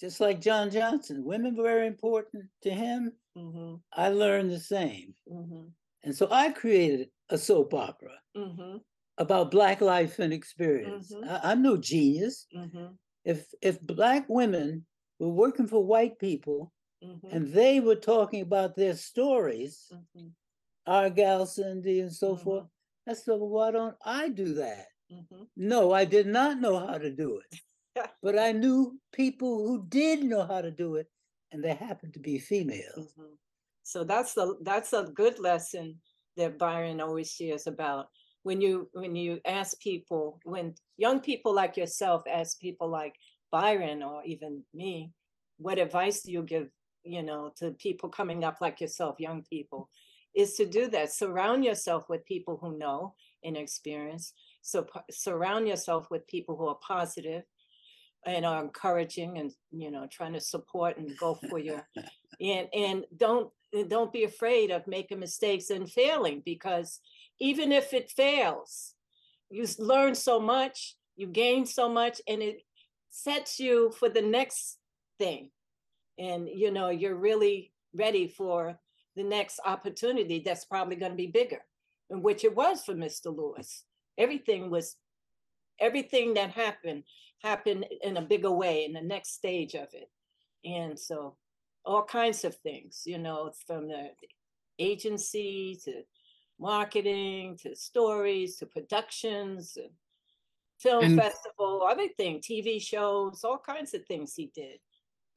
just like John Johnson, women were very important to him. mhm, I learned the same, mhm, and so I created a soap opera mhm, about black life and experience. Mhm. I, I'm no genius. mhm, If if black women were working for white people and they were talking about their stories, mhm, Our Gal Sunday, and so forth. I said, well, why don't I do that? Mhm. No, I did not know how to do it. but I knew people who did know how to do it, and they happened to be females. Mhm. So that's the that's a good lesson that Byron always shares about when you when you ask people when young people like yourself ask people like Byron or even me, what advice do you give you know to people coming up like yourself, young people, is to do that. Surround yourself with people who know and experience. So p- surround yourself with people who are positive and are encouraging and you know trying to support and go for your and and don't don't be afraid of making mistakes and failing because even if it fails you learn so much you gain so much and it sets you for the next thing. And you know you're really ready for the next opportunity that's probably going to be bigger and which it was for mr lewis everything was everything that happened happened in a bigger way in the next stage of it. And so all kinds of things you know from the agency to marketing to stories to productions and film And- festival other thing tv shows all kinds of things he did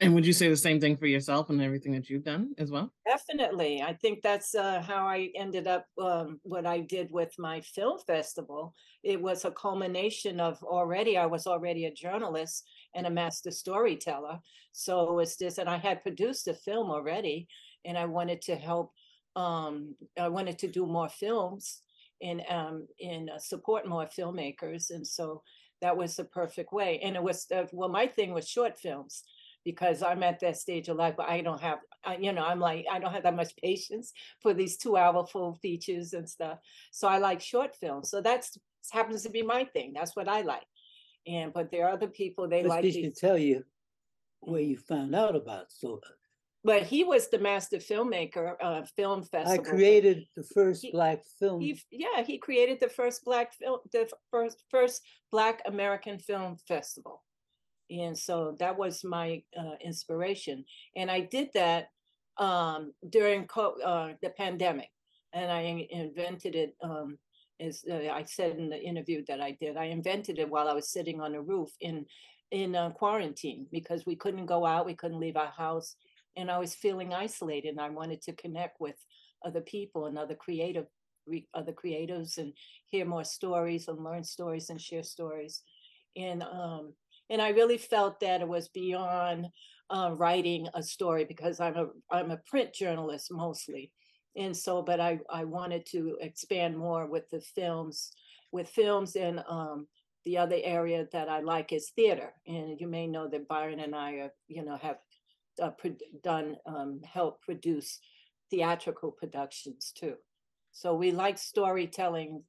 And would you say the same thing for yourself and everything that you've done as well? Definitely. I think that's uh, how I ended up um, what I did with my film festival. It was a culmination of already, I was already a journalist and a master storyteller. So it was this, and I had produced a film already, and I wanted to help, um, I wanted to do more films and, um, and uh, support more filmmakers. And so that was the perfect way. And it was, uh, well, my thing was short films because I'm at that stage of life where I don't have, I, you know, I'm like, I don't have that much patience for these two hour full features and stuff. So I like short films. So that's happens to be my thing. That's what I like. And but there are other people they But like she should tell you where you found out about Soda. But he was the master filmmaker, uh, film festival. but created the first he- black film. He, yeah, he created the first black film, the first first Black American Film Festival, and so that was my uh, inspiration. And I did that um, during co- uh, the pandemic, and I invented it. Um, as uh, I said in the interview that I did, I invented it while I was sitting on a roof in in uh, quarantine because we couldn't go out, we couldn't leave our house, and I was feeling isolated. And I wanted to connect with other people and other creative re- other creatives and hear more stories and learn stories and share stories and um and i really felt that it was beyond uh, writing a story because i'm a i'm a print journalist mostly. And so but i i wanted to expand more with the films with films and um the other area that i like is theater. And you may know that byron and i are you know have uh, pro- done um help produce theatrical productions too. So we like storytelling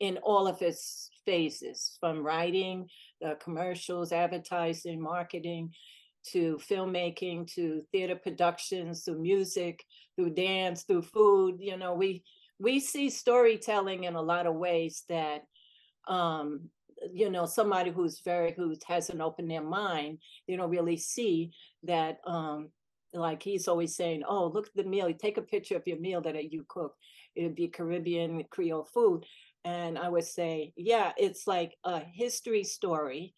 in all of its phases, from writing, uh, commercials, advertising, marketing, to filmmaking, to theater productions, to music, through dance, through food. You know, we we see storytelling in a lot of ways that um you know somebody who's very who hasn't opened their mind they don't really see that um like he's always saying oh look at the meal take a picture of your meal that you cook it would be Caribbean Creole food. And I would say, yeah, it's like a history story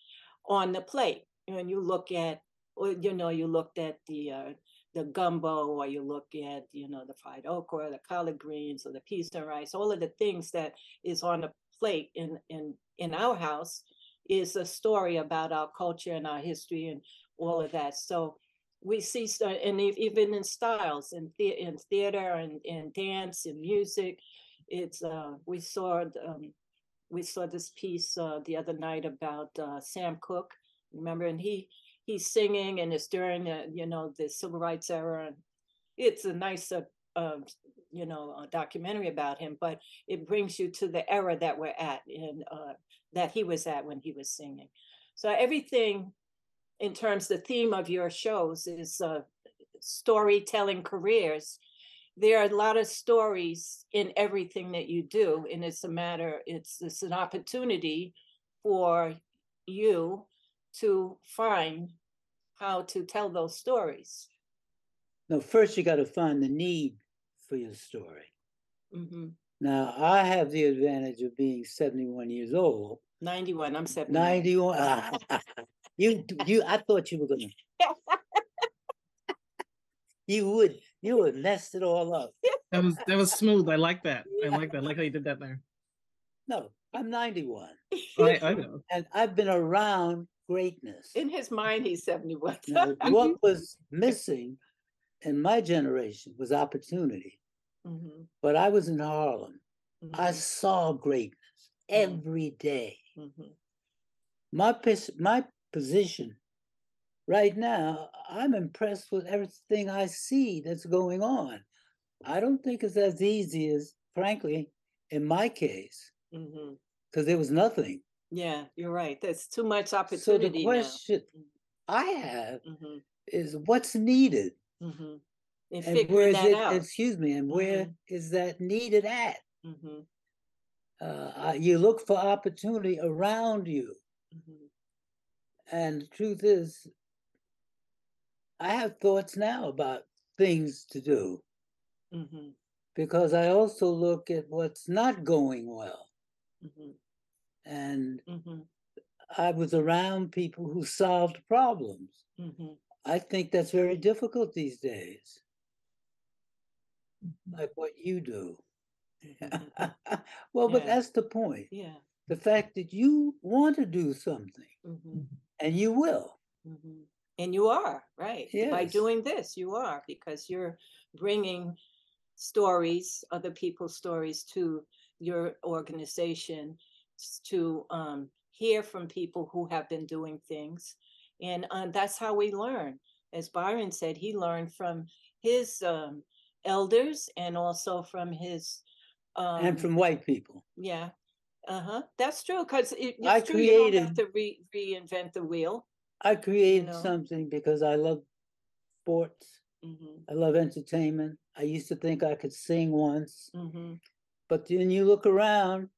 on the plate. When you look at, you know, you looked at the uh, the gumbo, or you look at, you know, the fried okra, the collard greens, or the peas and rice. All of the things that is on the plate in in in our house is a story about our culture and our history and all of that. So we see and even in styles in, the- in theater and in dance and music it's uh we saw um we saw this piece uh the other night about uh sam cooke remember? And he he's singing and it's during uh, you know the civil rights era. And it's a nice uh, um you know uh, documentary about him but it brings you to the era that we're at and uh that he was at when he was singing. So everything in terms the theme of your shows is uh, storytelling careers there are a lot of stories in everything that you do and it's a matter it's it's an opportunity for you to find how to tell those stories. No, first you got to find the need for your story. hmm Now, I have the advantage of being 71 years old. 91, I'm 70. 91. ah, you, you, I thought you were going to. You would, you would mess it all up. That was that was smooth. I like that. I like that. I like how you did that there. No, I'm 91 I, I know. and I've been around greatness. In his mind, he's 71. Now, what was missing in my generation was opportunity. Mhm, But I was in Harlem. I mhm, saw greatness Mm. every day. mhm. My pos- my position right now, I'm impressed with everything I see that's going on. I don't think it's as easy as, frankly, in my case, because there was nothing. Yeah, you're right. There's too much opportunity. So the opportunity now. question I have Mhm, is what's needed mhm. And and where is that it, out. excuse me, and where is that needed at? Mhm, Uh, you look for opportunity around you. mhm, And the truth is, I have thoughts now about things to do mhm, because I also look at what's not going well. mhm, And mhm, I was around people who solved problems. mhm. I think that's very difficult these days, like what you do. well, but that's the point. Yeah. The fact that you want to do something and you will. And you are, right? By doing this, you are, because you're bringing stories, other people's stories to your organization to um, hear from people who have been doing things. And um, that's how we learn. As Byron said, he learned from his um, elders and also from his. Um, and from white people. Yeah. Uh-huh. That's true. Because it, I it's true you don't have created- to re- reinvent the wheel. I created know? something because I love sports. hmm I love entertainment. I used to think I could sing once, hmm but then you look around,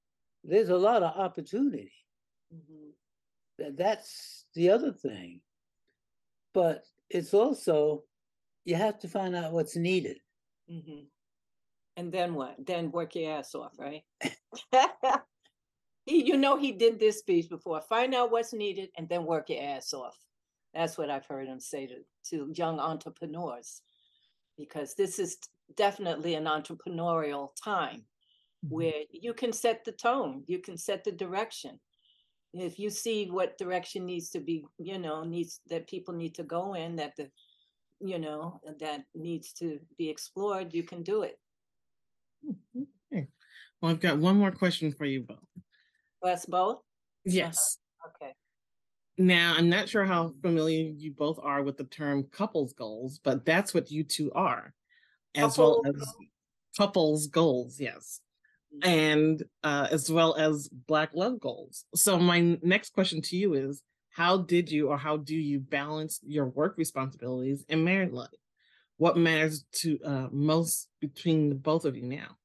there's a lot of opportunity. hmm That's the other thing. But it's also, you have to find out what's needed. hmm And then what? Then work your ass off, right? he, you know, he did this speech before. Find out what's needed and then work your ass off. That's what I've heard him say to, to young entrepreneurs, because this is definitely an entrepreneurial time mm-hmm. where you can set the tone, you can set the direction. If you see what direction needs to be, you know, needs that people need to go in, that the, you know, that needs to be explored, you can do it. Mm-hmm. Okay. Well, I've got one more question for you both. Us both? Yes. Okay. Now, I'm not sure how familiar you both are with the term couples goals, but that's what you two are, as well as couples goals, yes, and uh, as well as Black love goals. So, my next question to you is How did you or how do you balance your work responsibilities and married life? What matters to uh, most between the both of you now?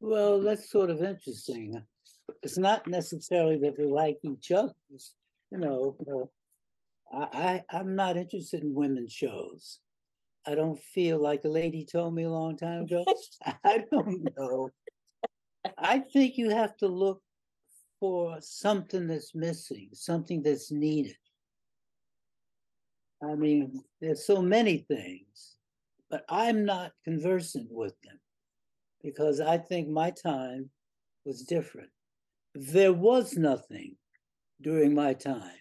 Well, that's sort of interesting. It's not necessarily that we like each other. it's, You know, uh, I, I I'm not interested in women's shows. I don't feel like a lady told me a long time ago. I don't know. I think you have to look for something that's missing, something that's needed. I mean, there's so many things, but I'm not conversant with them because I think my time was different. There was nothing during my time.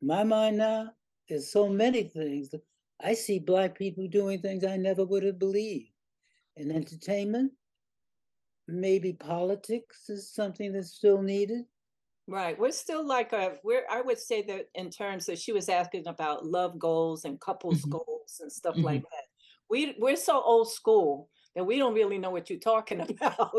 My mind now is so many things I see black people doing things I never would have believed. In entertainment, maybe politics is something that's still needed. Right. We're still like a we're I would say that in terms that she was asking about love goals and couples Mhm. goals and stuff like that. We we're so old school that we don't really know what you're talking about.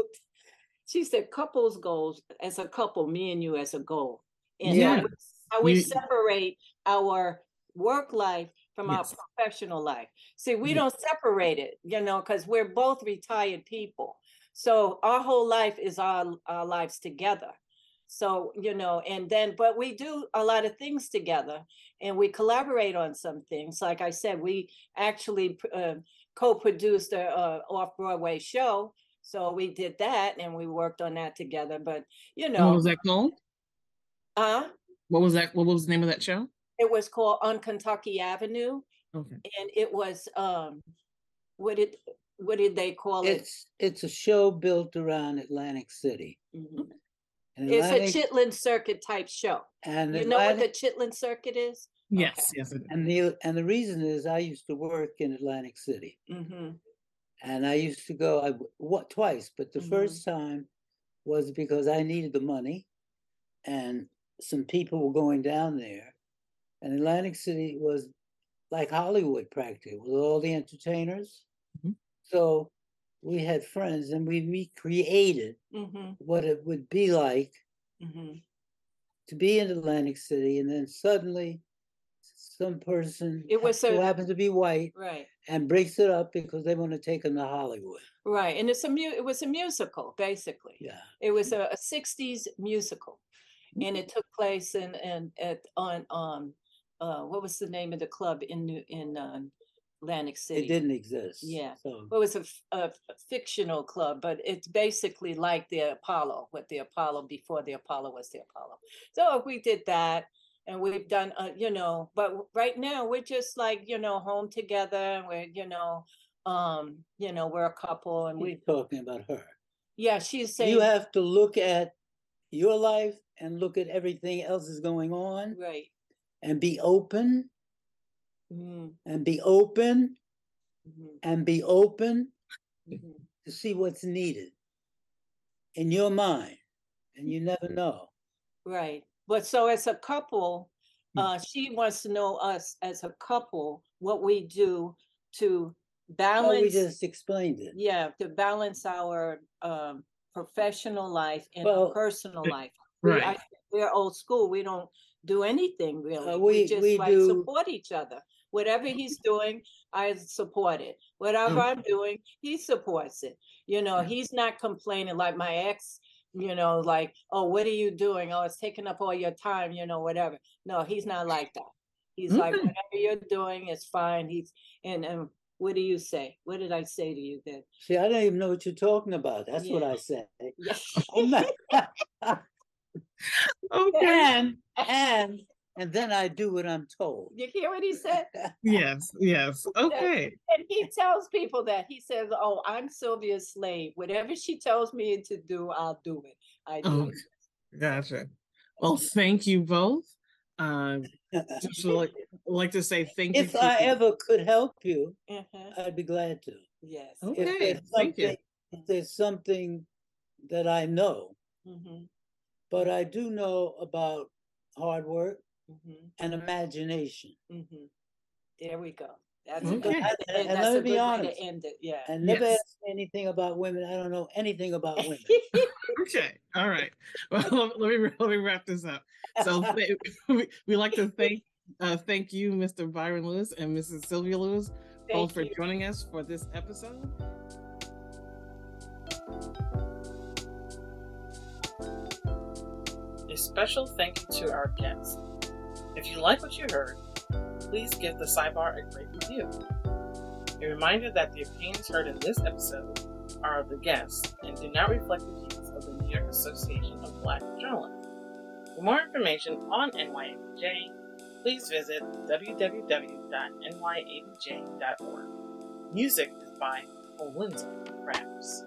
she said couples goals as a couple, me and you as a goal. And how Yeah. we- how we You- separate our work life from Yes. our professional life. See, we Yes. don't separate it, you know, because we're both retired people. So our whole life is our, our lives together. So, you know, and then, but we do a lot of things together and we collaborate on some things. Like I said, we actually uh, co produced a, a off Broadway show. So we did that and we worked on that together. But, you know, What was that called? uh, What was that? What was the name of that show? it was called On Kentucky Avenue. Okay. And it was, um, what did, what did they call it? It's it's a show built around Atlantic City. Mhm. And It's a Chitlin Circuit type show. and You know what the Chitlin Circuit is? Yes, yes. And the and the reason is I used to work in Atlantic City. Mm-hmm. and I used to go. I what twice, but the Mhm. first time was because I needed the money, and some people were going down there, and Atlantic City was like Hollywood practically with all the entertainers. Mhm. So we had friends, and we recreated Mm-hmm. what it would be like Mm-hmm. to be in Atlantic City, and then suddenly some person It was who happens to be white Right. and breaks it up because they want to take them to Hollywood. Right. And it's a mu- it was a musical, basically. Yeah. It was a, a 60s musical. And it took place in in at on um uh what was the name of the club in New in uh, Atlantic City? It didn't exist. Yeah. So Well, it was a, f- a f- fictional club, but it's basically like the Apollo, what the Apollo before the Apollo was the Apollo. So we did that, and we've done, uh, you know. But right now we're just like you know home together. and We're you know, um, you know, we're a couple, and we're we talking about her. yeah. She's saying You have to look at your life and look at everything else is going on right. and be open Mm, and be open mhm, and be open mhm. to see what's needed in your mind. And you never know. Right. But so as a couple, Hmm. uh, she wants to know us as a couple, what we do to Oh, balance. we just explained it. yeah, to balance our um, professional life and Well, our personal life. We, I, right. we're old school. We don't do anything really. Uh, we, we- just we like do- support each other. Whatever he's doing, I support it. Whatever I'm doing, he supports it. You know, he's not complaining like my ex. You know, like, oh, what are you doing? Oh, it's taking up all your time. You know, whatever. No, he's not like that. He's like, whatever you're doing is fine. He's and and what do you say? What did I say to you then? See, I don't even know what you're talking about. That's what I said. Yeah. Okay. and and and then I do what I'm told. You hear what he said? Yes, yes. Okay. And he tells people that he says, "Oh, I'm Sylvia's slave. Whatever she tells me to do, I'll do it. I do." Okay. Gotcha. Well, thank you both. Uh, just like, like to say thank you. if to- I ever could help you, Uh-huh. I'd be glad to. Yes. If Okay, there's thank you. something, if there's something that I know, hmm but I do know about hard work hmm and imagination. hmm There we go. That's a Okay. good, And- and and that's let me a be good way honest. to end it. Yeah. And never Yes. ask me anything about women. I don't know anything about women. Okay. All right. Well, let me let me wrap this up. So we, we like to thank uh, thank you, Mr. Byron Lewis and Mrs. Sylvia Lewis, both Thank for you. joining us for this episode. A special thank you to our guests. If you like what you heard, please give the sidebar a great review. A reminder that the opinions heard in this episode are of the guests and do not reflect the views of the New York Association of Black Journalists. For more information on NYABJ, please visit www.nyabj.org. Music is by Olinza Raps.